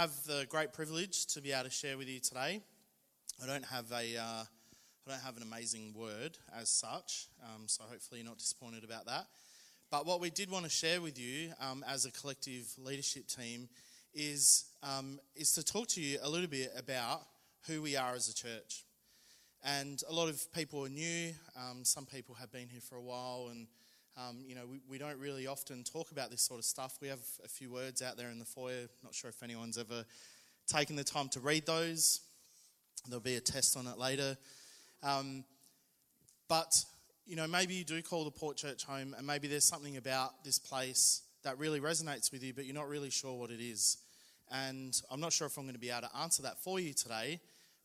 Have the great privilege to be able to share with you today. I don't have a, uh, I don't have an amazing word as such, um, so hopefully you're not disappointed about that. But what we did want to share with you um, as a collective leadership team is, um, is to talk to you a little bit about who we are as a church. And a lot of people are new. Um, some people have been here for a while, and um, you know we, we don't really often talk about this sort of stuff. We have a few words out there in the foyer. Not sure if anyone's ever taken the time to read those. There'll be a test on it later. Um, but you know, maybe you do call the Port Church home, and maybe there's something about this place that really resonates with you, but you're not really sure what it is. And I'm not sure if I'm going to be able to answer that for you today.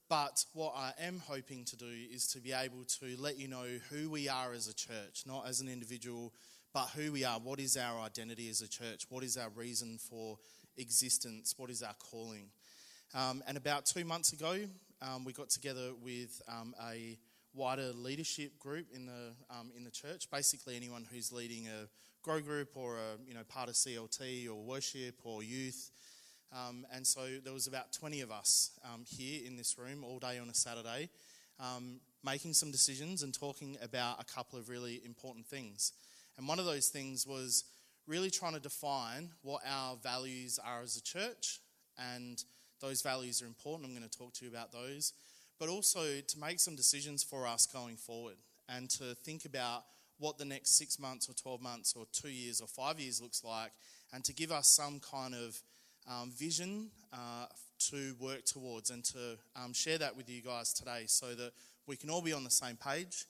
But what I am hoping to do is to be able to let you know who we are as a church, not as an individual, but who we are. What is our identity as a church? What is our reason for existence? What is our calling? Um, and about two months ago, um, we got together with um, a wider leadership group in the um, in the church. Basically, anyone who's leading a grow group or a you know part of CLT or worship or youth. Um, and so there was about 20 of us um, here in this room all day on a Saturday, um, making some decisions and talking about a couple of really important things. And one of those things was really trying to define what our values are as a church, and those values are important. I'm going to talk to you about those, but also to make some decisions for us going forward and to think about what the next six months or 12 months or two years or five years looks like, and to give us some kind of um, vision uh, to work towards and to um, share that with you guys today so that we can all be on the same page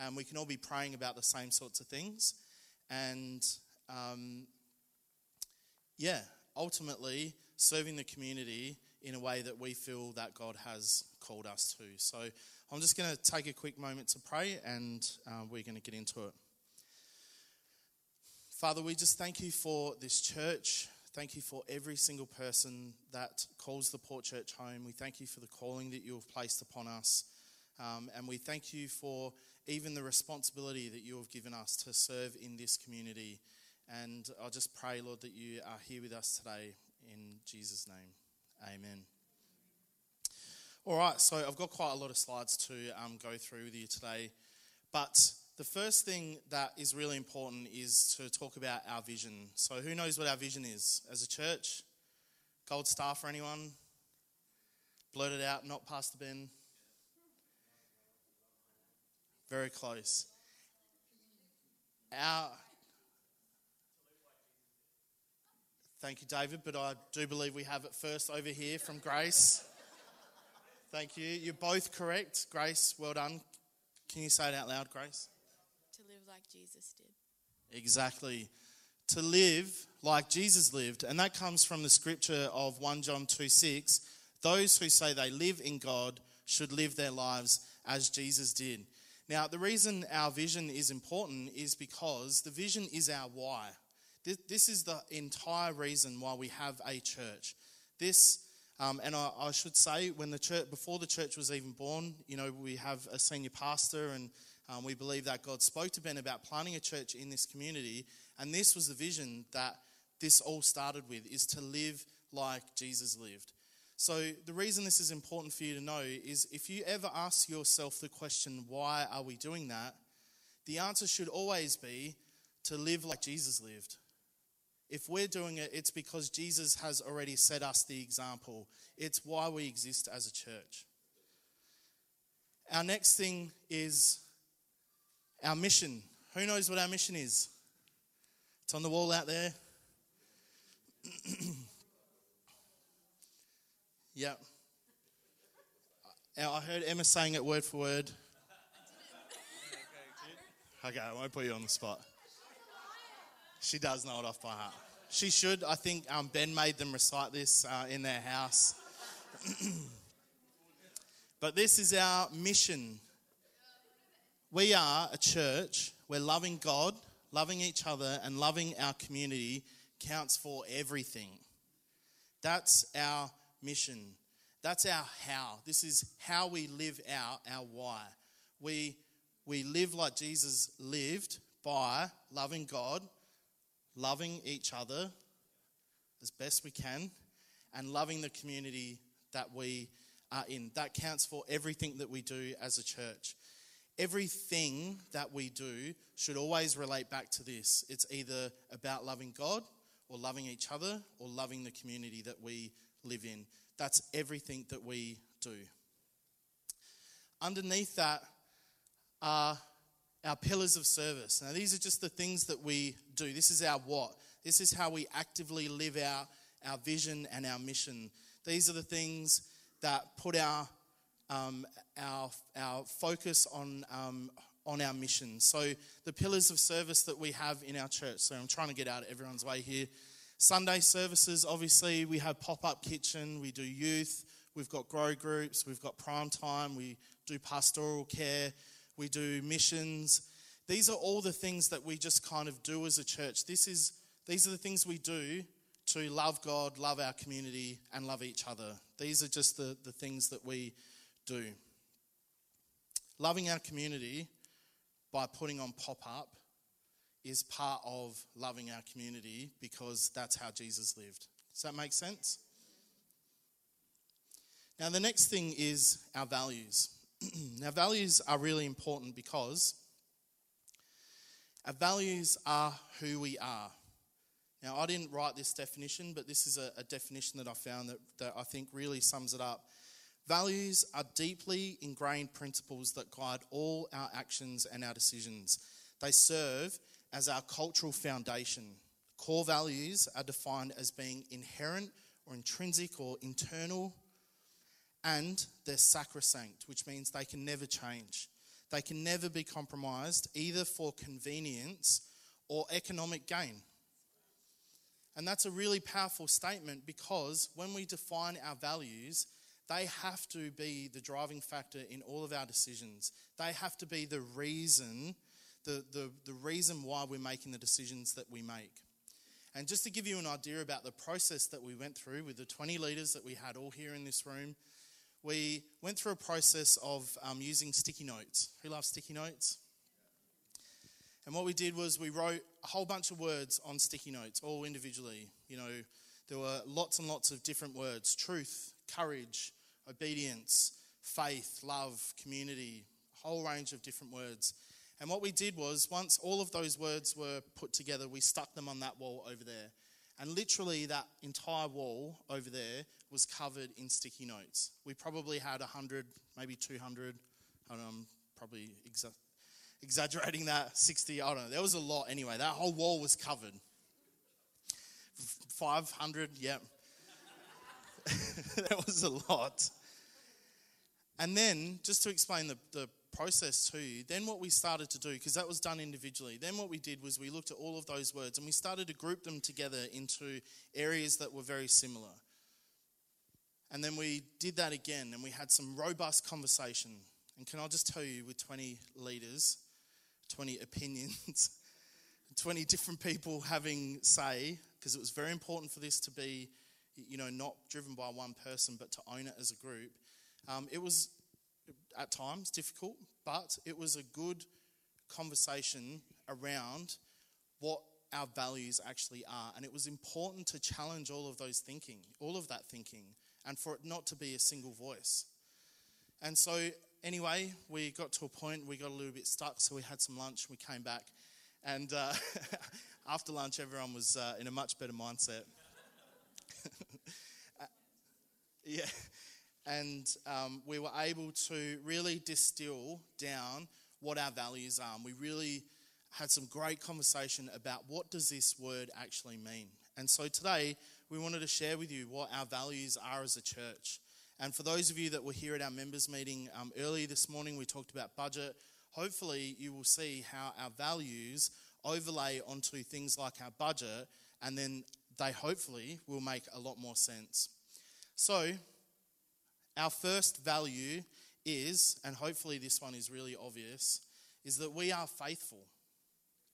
and we can all be praying about the same sorts of things. And um, yeah, ultimately serving the community in a way that we feel that God has called us to. So I'm just going to take a quick moment to pray and uh, we're going to get into it. Father, we just thank you for this church. Thank you for every single person that calls the Port Church home. We thank you for the calling that you have placed upon us. Um, and we thank you for even the responsibility that you have given us to serve in this community. And I just pray, Lord, that you are here with us today in Jesus' name. Amen. All right, so I've got quite a lot of slides to um, go through with you today. But the first thing that is really important is to talk about our vision. So, who knows what our vision is as a church? Gold star for anyone? Blurt it out, not Pastor Ben. Very close. Our. Thank you, David, but I do believe we have it first over here from Grace. Thank you. You're both correct. Grace, well done. Can you say it out loud, Grace? Like Jesus did. Exactly. To live like Jesus lived. And that comes from the scripture of 1 John 2 6. Those who say they live in God should live their lives as Jesus did. Now, the reason our vision is important is because the vision is our why. This is the entire reason why we have a church. This, um, and I, I, should say, when the church, before the church was even born, you know, we have a senior pastor and um, we believe that God spoke to Ben about planting a church in this community, and this was the vision that this all started with: is to live like Jesus lived. So the reason this is important for you to know is if you ever ask yourself the question, "Why are we doing that?" the answer should always be to live like Jesus lived. If we're doing it, it's because Jesus has already set us the example. It's why we exist as a church. Our next thing is our mission. Who knows what our mission is? It's on the wall out there. yeah. I heard Emma saying it word for word. Okay, I won't put you on the spot. She does know it off by heart. She should. I think um, Ben made them recite this uh, in their house. but this is our mission we are a church where loving God, loving each other, and loving our community counts for everything. That's our mission. That's our how. This is how we live out our why. We, we live like Jesus lived by loving God, loving each other as best we can, and loving the community that we are in. That counts for everything that we do as a church. Everything that we do should always relate back to this. It's either about loving God or loving each other or loving the community that we live in. That's everything that we do. Underneath that are our pillars of service. Now, these are just the things that we do. This is our what. This is how we actively live out our vision and our mission. These are the things that put our um, our our focus on um, on our mission. So the pillars of service that we have in our church. So I'm trying to get out of everyone's way here. Sunday services, obviously, we have pop up kitchen, we do youth, we've got grow groups, we've got prime time, we do pastoral care, we do missions. These are all the things that we just kind of do as a church. This is, these are the things we do to love God, love our community, and love each other. These are just the, the things that we do. Loving our community by putting on pop up is part of loving our community because that's how Jesus lived. Does that make sense? Now, the next thing is our values. now, values are really important because our values are who we are. Now, I didn't write this definition, but this is a, a definition that I found that, that I think really sums it up. Values are deeply ingrained principles that guide all our actions and our decisions. They serve as our cultural foundation. Core values are defined as being inherent or intrinsic or internal, and they're sacrosanct, which means they can never change. They can never be compromised, either for convenience or economic gain. And that's a really powerful statement because when we define our values, they have to be the driving factor in all of our decisions. They have to be the reason, the, the, the reason why we're making the decisions that we make. And just to give you an idea about the process that we went through with the 20 leaders that we had all here in this room, we went through a process of um, using sticky notes. Who loves sticky notes? And what we did was we wrote a whole bunch of words on sticky notes, all individually. You know, there were lots and lots of different words truth, courage, obedience, faith, love, community, a whole range of different words. And what we did was, once all of those words were put together, we stuck them on that wall over there. And literally, that entire wall over there was covered in sticky notes. We probably had 100, maybe 200. I don't know, I'm probably exa- exaggerating that, 60, I don't know. There was a lot anyway. That whole wall was covered. 500, yep. that was a lot. And then, just to explain the, the process to you, then what we started to do, because that was done individually, then what we did was we looked at all of those words and we started to group them together into areas that were very similar. And then we did that again and we had some robust conversation. And can I just tell you, with 20 leaders, 20 opinions, 20 different people having say, because it was very important for this to be, you know, not driven by one person, but to own it as a group um, it was at times difficult, but it was a good conversation around what our values actually are. And it was important to challenge all of those thinking, all of that thinking, and for it not to be a single voice. And so, anyway, we got to a point, we got a little bit stuck, so we had some lunch, we came back. And uh, after lunch, everyone was uh, in a much better mindset. uh, yeah and um, we were able to really distill down what our values are. And we really had some great conversation about what does this word actually mean. And so today we wanted to share with you what our values are as a church. And for those of you that were here at our members meeting um, early this morning, we talked about budget. Hopefully, you will see how our values overlay onto things like our budget, and then they hopefully will make a lot more sense. So, our first value is, and hopefully this one is really obvious, is that we are faithful.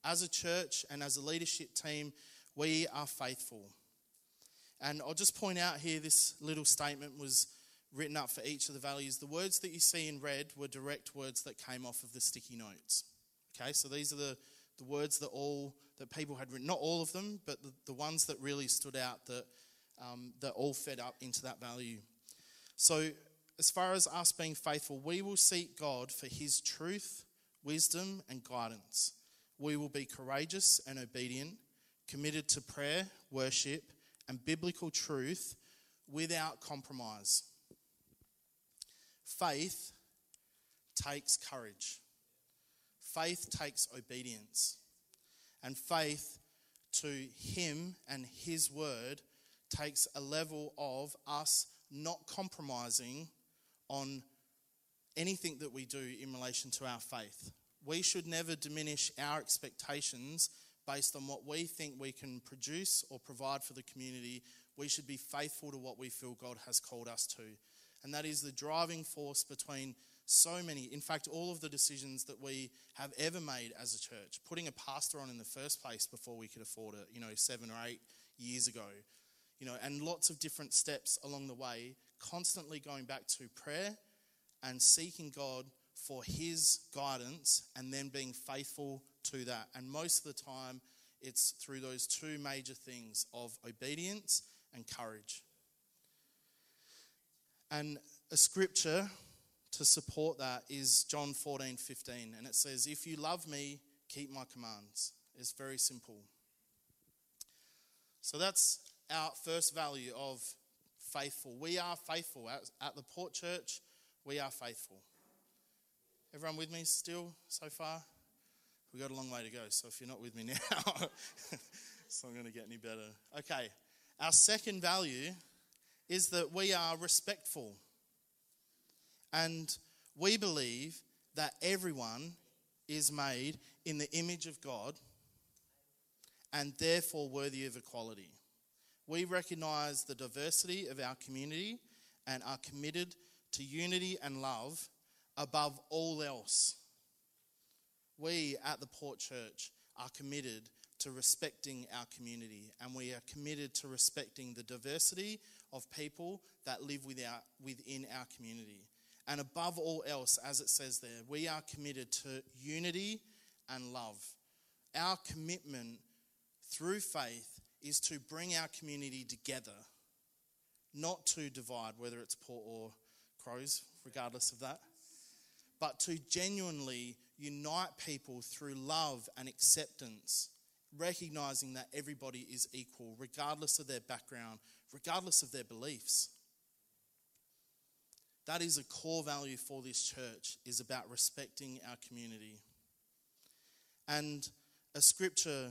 As a church and as a leadership team, we are faithful. And I'll just point out here this little statement was written up for each of the values. The words that you see in red were direct words that came off of the sticky notes. Okay, so these are the, the words that all that people had written, not all of them, but the, the ones that really stood out that um, that all fed up into that value. So, as far as us being faithful, we will seek God for His truth, wisdom, and guidance. We will be courageous and obedient, committed to prayer, worship, and biblical truth without compromise. Faith takes courage. Faith takes obedience. And faith to Him and His word takes a level of us not compromising on anything that we do in relation to our faith. We should never diminish our expectations based on what we think we can produce or provide for the community. We should be faithful to what we feel God has called us to. And that is the driving force between so many, in fact, all of the decisions that we have ever made as a church. Putting a pastor on in the first place before we could afford it, you know, seven or eight years ago, you know, and lots of different steps along the way, constantly going back to prayer and seeking God for His guidance and then being faithful to that. And most of the time, it's through those two major things of obedience and courage. And a scripture to support that is John 14, 15. And it says, If you love me, keep my commands. It's very simple. So that's our first value of faithful. We are faithful. At, at the Port Church, we are faithful. Everyone with me still so far? We've got a long way to go, so if you're not with me now, it's not going to get any better. Okay, our second value is that we are respectful. And we believe that everyone is made in the image of God and therefore worthy of equality. We recognize the diversity of our community and are committed to unity and love above all else. We at the Port Church are committed to respecting our community and we are committed to respecting the diversity of people that live within our community. And above all else, as it says there, we are committed to unity and love. Our commitment through faith is to bring our community together, not to divide, whether it's Port or Crows, regardless of that, but to genuinely unite people through love and acceptance, recognizing that everybody is equal, regardless of their background, regardless of their beliefs. That is a core value for this church is about respecting our community. And a scripture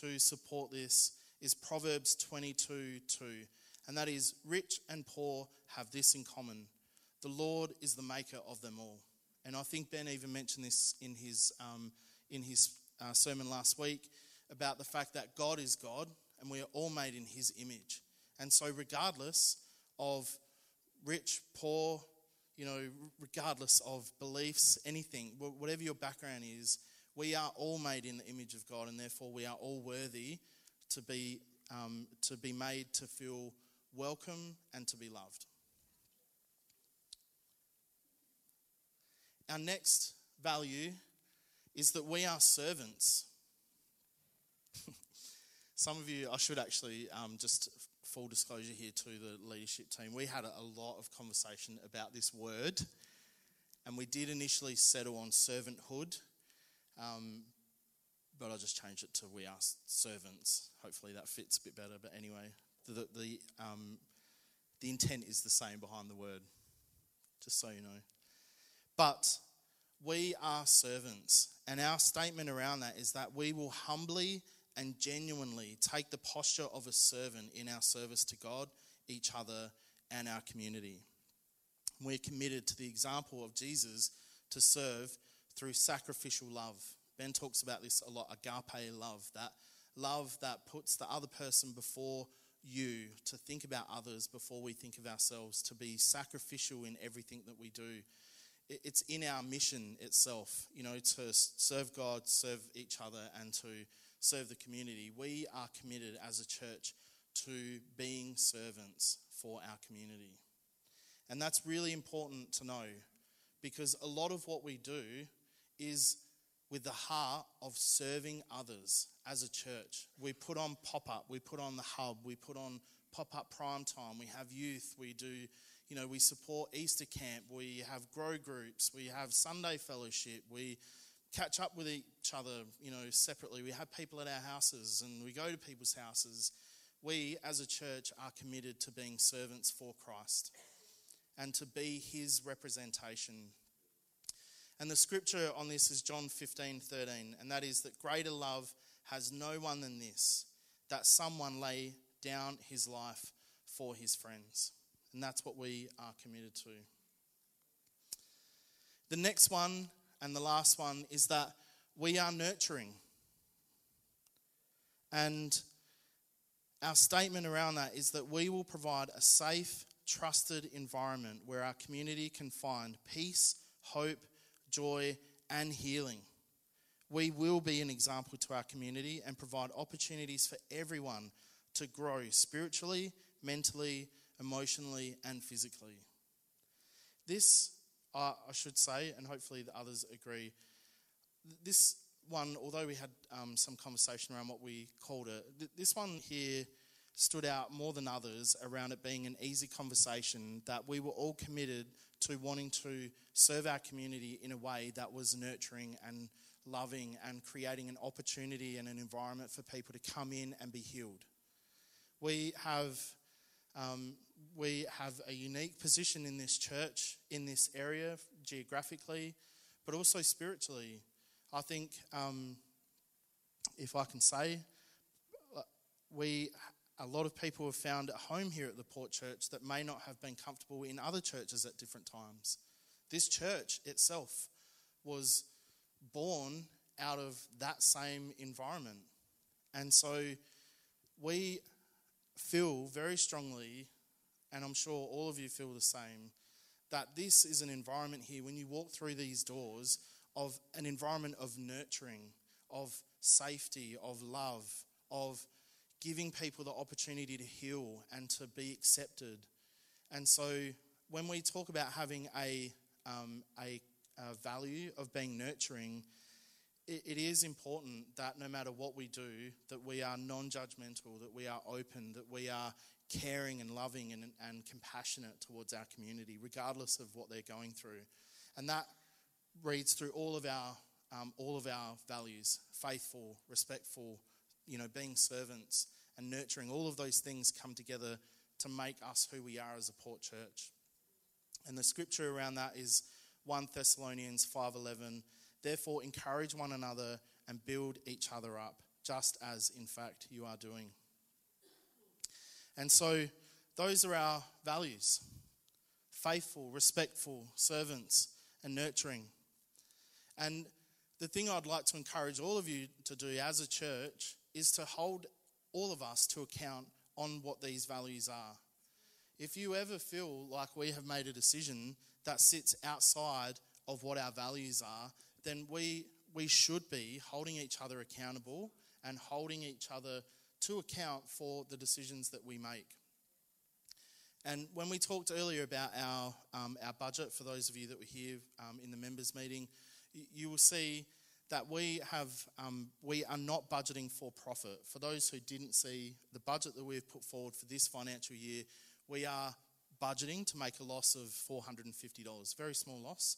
to support this is Proverbs 22 2. And that is, rich and poor have this in common. The Lord is the maker of them all. And I think Ben even mentioned this in his, um, in his uh, sermon last week about the fact that God is God and we are all made in his image. And so, regardless of rich, poor, you know, regardless of beliefs, anything, whatever your background is, we are all made in the image of God, and therefore we are all worthy to be um, to be made to feel welcome and to be loved. Our next value is that we are servants. Some of you, I should actually um, just full disclosure here to the leadership team, we had a lot of conversation about this word, and we did initially settle on servanthood, um, but I just changed it to we are servants. Hopefully that fits a bit better. But anyway, the the um, the intent is the same behind the word, just so you know. But we are servants, and our statement around that is that we will humbly and genuinely take the posture of a servant in our service to God, each other, and our community. We're committed to the example of Jesus to serve through sacrificial love. Ben talks about this a lot agape love, that love that puts the other person before you, to think about others before we think of ourselves, to be sacrificial in everything that we do. It's in our mission itself, you know, to serve God, serve each other, and to serve the community, we are committed as a church to being servants for our community. And that's really important to know because a lot of what we do is with the heart of serving others as a church. We put on pop up, we put on the hub, we put on pop up prime time, we have youth, we do, you know, we support Easter camp, we have grow groups, we have Sunday fellowship, we catch up with each other, you know, separately. We have people at our houses and we go to people's houses. We, as a church, are committed to being servants for Christ and to be his representation. And the scripture on this is John 15 13, and that is that greater love has no one than this, that someone lay down his life for his friends. And that's what we are committed to. The next one and the last one is that we are nurturing. And our statement around that is that we will provide a safe, trusted environment where our community can find peace, hope, joy, and healing. We will be an example to our community and provide opportunities for everyone to grow spiritually, mentally, emotionally, and physically. This uh, I should say, and hopefully the others agree. This one, although we had um, some conversation around what we called it, th- this one here stood out more than others around it being an easy conversation that we were all committed to wanting to serve our community in a way that was nurturing and loving and creating an opportunity and an environment for people to come in and be healed. We have um, we have a unique position in this church, in this area, geographically, but also spiritually. I think, um, if I can say, we a lot of people have found a home here at the Port Church that may not have been comfortable in other churches at different times. This church itself was born out of that same environment. And so we feel very strongly and I'm sure all of you feel the same, that this is an environment here, when you walk through these doors, of an environment of nurturing, of safety, of love, of giving people the opportunity to heal and to be accepted. And so when we talk about having a, um, a, a, value of being nurturing, it, is important that no matter what we do, that we are non-judgmental, that we are open, that we are caring and loving and, and compassionate towards our community, regardless of what they're going through. And that reads through all of our, um, all of our values faithful, respectful, you know, being servants and nurturing. All of those things come together to make us who we are as a port church. And the scripture around that is 1 Thessalonians 5:11. Therefore encourage one another and build each other up, just as in fact you are doing. And so those are our values faithful, respectful, servants, and nurturing. And the thing I'd like to encourage all of you to do as a church is to hold all of us to account on what these values are. If you ever feel like we have made a decision that sits outside of what our values are, then we, we should be holding each other accountable and holding each other to account for the decisions that we make. And when we talked earlier about our, um, our budget, for those of you that were here um, in the members' meeting, you, will see that we have um, we are not budgeting for profit. For those who didn't see the budget that we've put forward for this financial year, we are budgeting to make a loss of $450. Very small loss,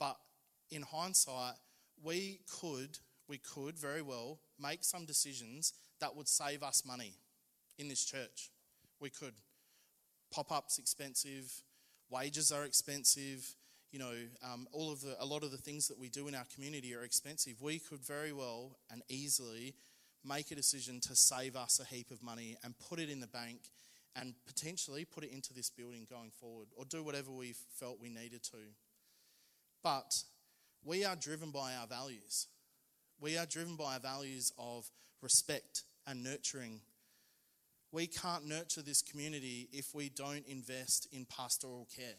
but in hindsight, we could we could very well make some decisions that would save us money in this church. We could. Pop ups expensive, wages are expensive. You know, um, all of the a lot of the things that we do in our community are expensive. We could very well and easily make a decision to save us a heap of money and put it in the bank and potentially put it into this building going forward or do whatever we felt we needed to. But we are driven by our values. We are driven by our values of respect and nurturing. We can't nurture this community if we don't invest in pastoral care.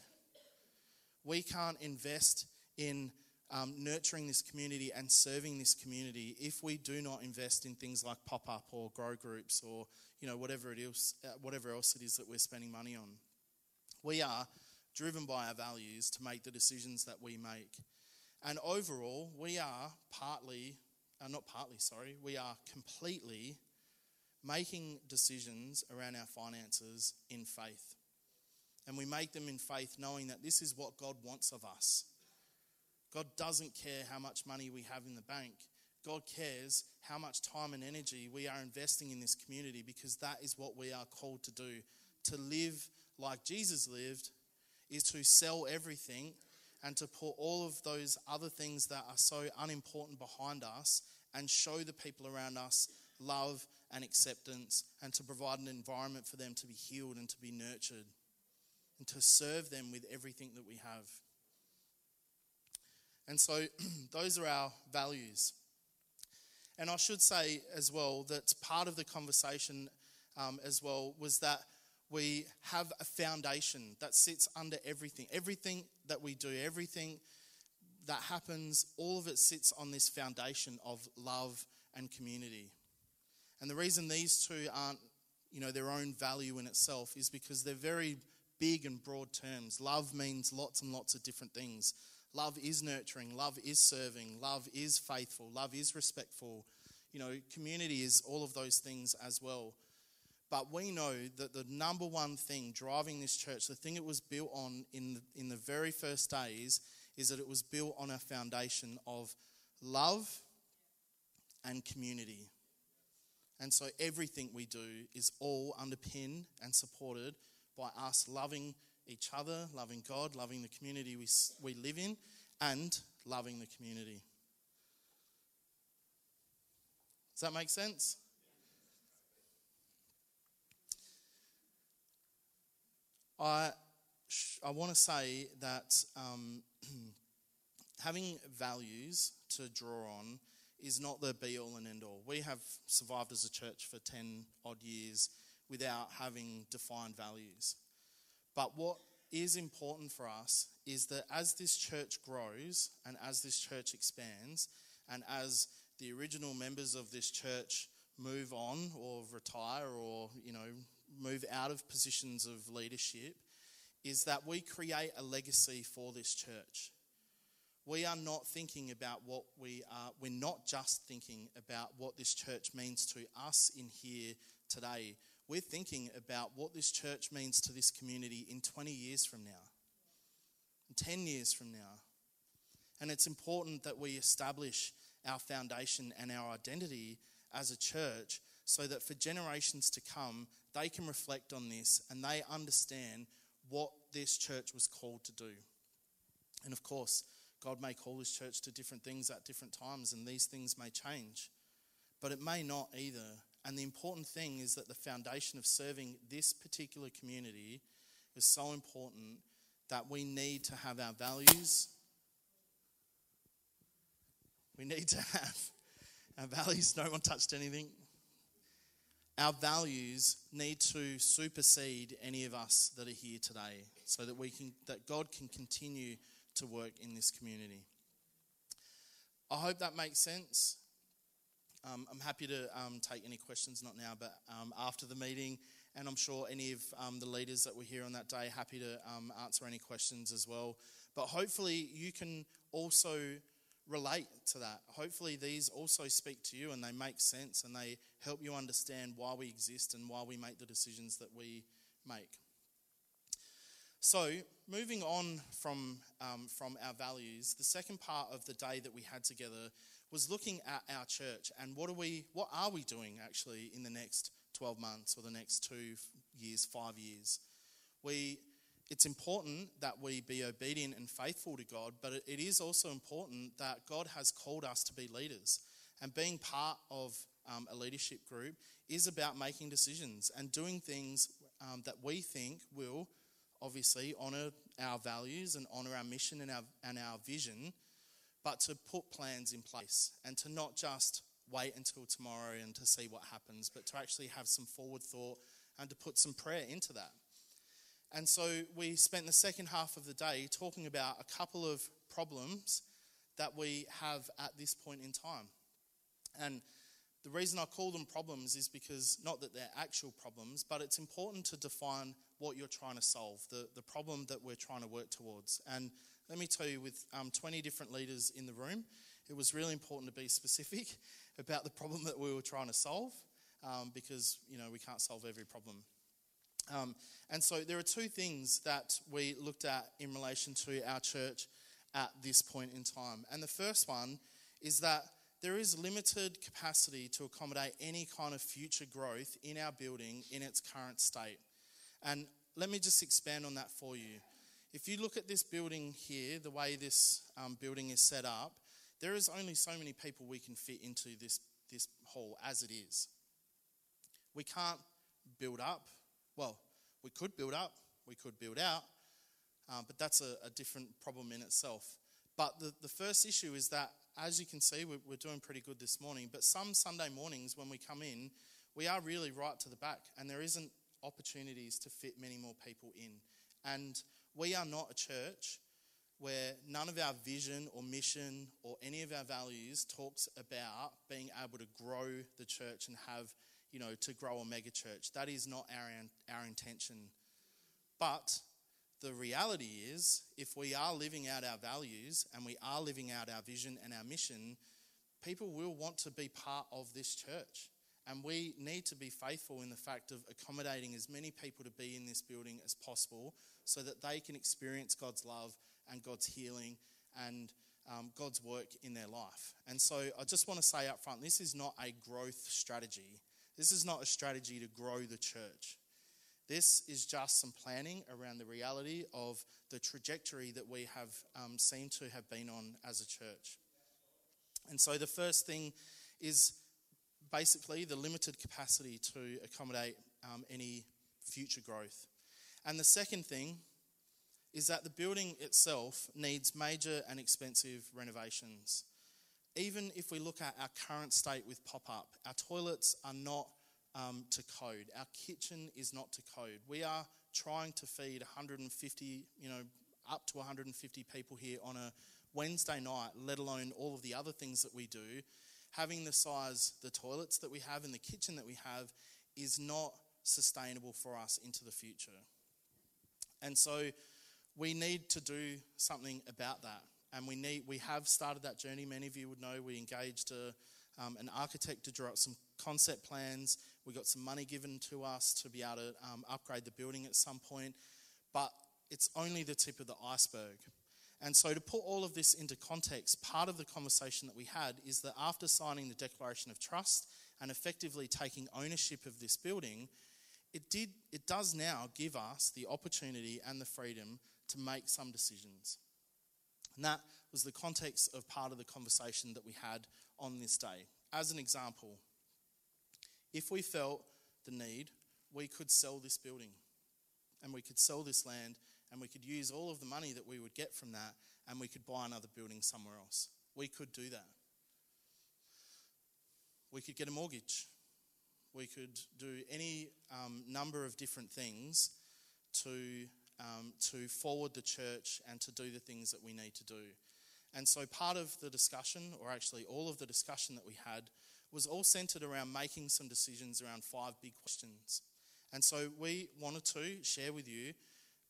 We can't invest in um, nurturing this community and serving this community if we do not invest in things like pop up or grow groups or you know whatever it is, uh, whatever else it is that we're spending money on. We are driven by our values to make the decisions that we make, and overall, we are partly, uh, not partly, sorry, we are completely making decisions around our finances in faith. And we make them in faith knowing that this is what God wants of us. God doesn't care how much money we have in the bank. God cares how much time and energy we are investing in this community because that is what we are called to do. To live like Jesus lived is to sell everything and to put all of those other things that are so unimportant behind us and show the people around us love and acceptance and to provide an environment for them to be healed and to be nurtured and to serve them with everything that we have. And so those are our values. And I should say as well that part of the conversation um, as well was that we have a foundation that sits under everything. Everything that we do, everything that happens, all of it sits on this foundation of love and community. And the reason these two aren't, you know, their own value in itself is because they're very big and broad terms. Love means lots and lots of different things. Love is nurturing, love is serving, love is faithful, love is respectful. You know, community is all of those things as well. But we know that the number one thing driving this church, the thing it was built on in the, in the very first days, is that it was built on a foundation of love and community. And so everything we do is all underpinned and supported by us loving each other, loving God, loving the community we, we live in, and loving the community. Does that make sense? I, I want to say that um, having values to draw on is not the be all and end all. We have survived as a church for 10 odd years without having defined values. But what is important for us is that as this church grows and as this church expands, and as the original members of this church move on or retire or, you know, move out of positions of leadership, is that we create a legacy for this church. We are not thinking about what we are, we're not just thinking about what this church means to us in here today we're thinking about what this church means to this community in 20 years from now, 10 years from now. And it's important that we establish our foundation and our identity as a church so that for generations to come, they can reflect on this and they understand what this church was called to do. And of course, God may call this church to different things at different times, and these things may change. But it may not either. And the important thing is that the foundation of serving this particular community is so important that we need to have our values. We need to have our values. No one touched anything. Our values need to supersede any of us that are here today so that we can that God can continue to work in this community. I hope that makes sense. Um, I'm happy to um, take any questions, not now, but um, after the meeting. And I'm sure any of um, the leaders that were here on that day happy to um, answer any questions as well. But hopefully, you can also relate to that. Hopefully, these also speak to you and they make sense and they help you understand why we exist and why we make the decisions that we make. So, moving on from, um, from our values, the second part of the day that we had together was looking at our church and what are we what are we doing actually in the next 12 months or the next 2 years, 5 years. We it's important that we be obedient and faithful to God, but it is also important that God has called us to be leaders. And being part of um, a leadership group is about making decisions and doing things um, that we think will obviously honour our values and honour our mission and our, and our vision but to put plans in place and to not just wait until tomorrow and to see what happens, but to actually have some forward thought and to put some prayer into that. And so we spent the second half of the day talking about a couple of problems that we have at this point in time. And the reason I call them problems is because not that they're actual problems, but it's important to define what you're trying to solve, the, the problem that we're trying to work towards. And let me tell you, with um, 20 different leaders in the room, it was really important to be specific about the problem that we were trying to solve. um, because, you know, we can't solve every problem. Um, and so there are two things that we looked at in relation to our church at this point in time. And the first one is that there is limited capacity to accommodate any kind of future growth in our building in its current state. And let me just expand on that for you. If you look at this building here, the way this um, building is set up, there is only so many people we can fit into this, this hall as it is. We can't build up. Well, we could build up, we could build out, um, but that's a, a, different problem in itself. But the, the first issue is that, as you can see, we're, we're doing pretty good this morning, but some Sunday mornings when we come in, we are really right to the back, and there isn't opportunities to fit many more people in. And we are not a church where none of our vision or mission or any of our values talks about being able to grow the church and have, you know, to grow a mega church. That is not our, our intention. But the reality is, if we are living out our values and we are living out our vision and our mission, people will want to be part of this church. And we need to be faithful in the fact of accommodating as many people to be in this building as possible so that they can experience God's love and God's healing and um, God's work in their life. And so I just want to say up front this is not a growth strategy. This is not a strategy to grow the church. This is just some planning around the reality of the trajectory that we have um, seen to have been on as a church. And so the first thing is basically the limited capacity to accommodate um, any future growth. And the second thing is that the building itself needs major and expensive renovations. Even if we look at our current state with pop up, our toilets are not um, to code, our kitchen is not to code. We are trying to feed 150, you know, up to 150 people here on a Wednesday night, let alone all of the other things that we do. Having the size, the toilets that we have and the kitchen that we have is not sustainable for us into the future. And so we need to do something about that. And we, need, we have started that journey. Many of you would know we engaged a, um, an architect to draw up some concept plans. We got some money given to us to be able to um, upgrade the building at some point. But it's only the tip of the iceberg. And so, to put all of this into context, part of the conversation that we had is that after signing the Declaration of Trust and effectively taking ownership of this building, it, did, it does now give us the opportunity and the freedom to make some decisions. And that was the context of part of the conversation that we had on this day. As an example, if we felt the need, we could sell this building and we could sell this land and we could use all of the money that we would get from that and we could buy another building somewhere else. We could do that. We could get a mortgage we could do any um, number of different things to, um, to forward the church and to do the things that we need to do. And so, part of the discussion, or actually all of the discussion that we had, was all centered around making some decisions around five big questions. And so, we wanted to share with you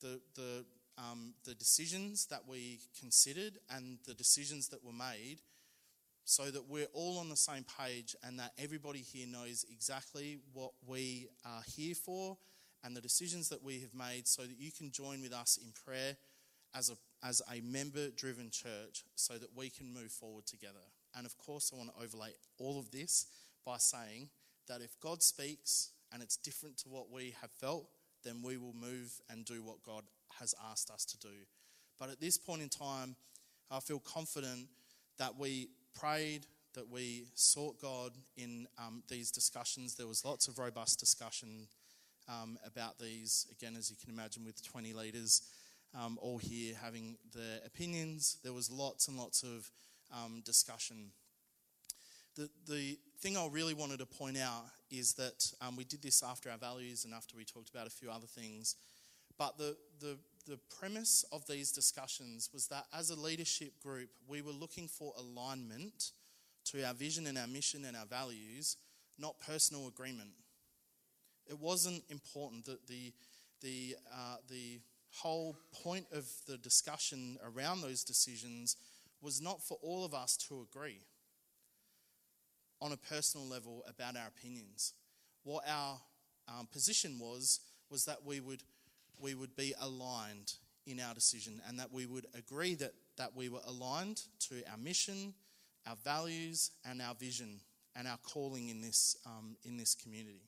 the, the, um, the decisions that we considered and the decisions that were made so that we're all on the same page and that everybody here knows exactly what we are here for and the decisions that we have made so that you can join with us in prayer as a, as a member driven church so that we can move forward together. And of course, I want to overlay all of this by saying that if God speaks and it's different to what we have felt, then we will move and do what God has asked us to do. But at this point in time, I feel confident that we prayed, that we sought God in um, these discussions. There was lots of robust discussion um, about these, again, as you can imagine, with 20 leaders um, all here having their opinions. There was lots and lots of um, discussion. The, the thing I really wanted to point out is that um, we did this after our values and after we talked about a few other things. But the, the the premise of these discussions was that as a leadership group, we were looking for alignment to our vision and our mission and our values, not personal agreement. It wasn't important that the, the, uh, the whole point of the discussion around those decisions was not for all of us to agree on a personal level about our opinions. what our um, position was was that we would we would be aligned in our decision and that we would agree that, that we were aligned to our mission, our values, and our vision and our calling in this, um, in this community.